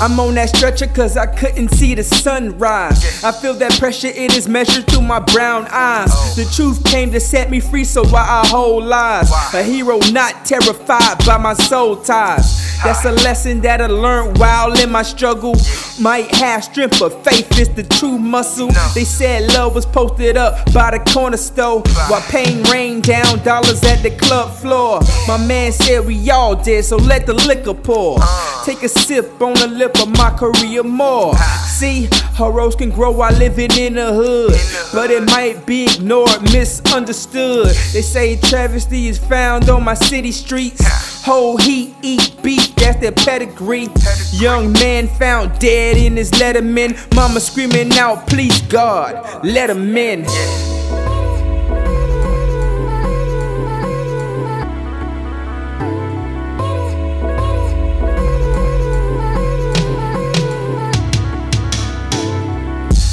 I'm on that stretcher cause I couldn't see the sunrise. I feel that pressure, it is measured through my brown eyes. Oh. The truth came to set me free, so why I hold lies? A hero not terrified by my soul ties. That's a lesson that I learned while in my struggle. Might have strength, but faith is the true muscle. They said love was posted up by the corner store while pain rained down dollars at the club floor. My man said we all did, so let the liquor pour. Take a sip on the lip of my career more. See, heroes can grow while living in the hood, but it might be ignored, misunderstood. They say travesty is found on my city streets. Whole heat, eat beef, that's their pedigree. Young man found dead in his letterman. Mama screaming out, please God, let him in.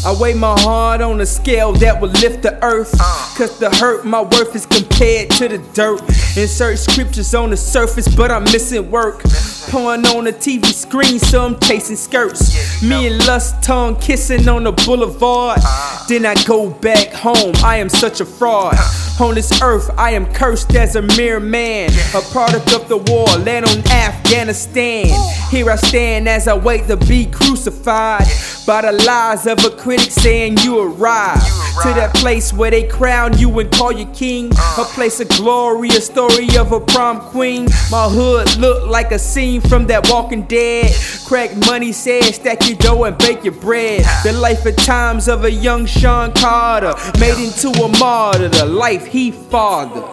I weigh my heart on a scale that will lift the earth. Cause the hurt, my worth is compared to the dirt. Insert scriptures on the surface, but I'm missing work. Pouring on a TV screen, so I'm chasing skirts. Me and lust tongue kissing on the boulevard. Then I go back home, I am such a fraud. On this earth, I am cursed as a mere man. A product of the war, land on Afghanistan. Here I stand as I wait to be crucified. By the lies of a critic saying you arrived to that place where they crown you and call you king. A place of glory, a story of a prom queen. My hood look like a scene from that Walking Dead. Crack money said, stack your dough and bake your bread. The life and times of a young Shawn Carter, made into a martyr. The life he fathered.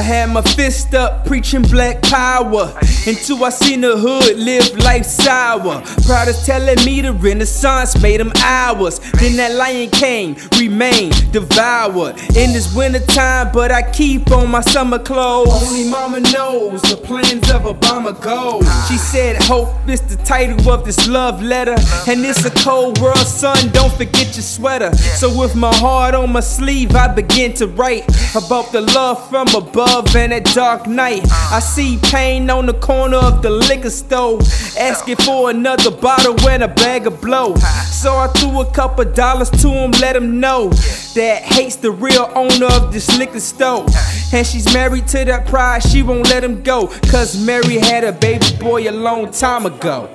I had my fist up preaching black power until I seen the hood live life sour. Proud of telling me the renaissance made them ours. Then that lion came, remained devoured in this winter time, but I keep on my summer clothes. Only mama knows the plans of Obama go. She said, Hope is the title of this love letter, and it's a cold world, son. Don't forget your sweater. So with my heart on my sleeve, I begin to write about the love from above and that dark night. I see pain on the corner of the liquor store, asking for another bottle and a bag of blow. So I threw a couple dollars to him, let him know that hates the real owner of this liquor store. And she's married to that pride, she won't let him go. Cause Mary had a baby boy a long time ago.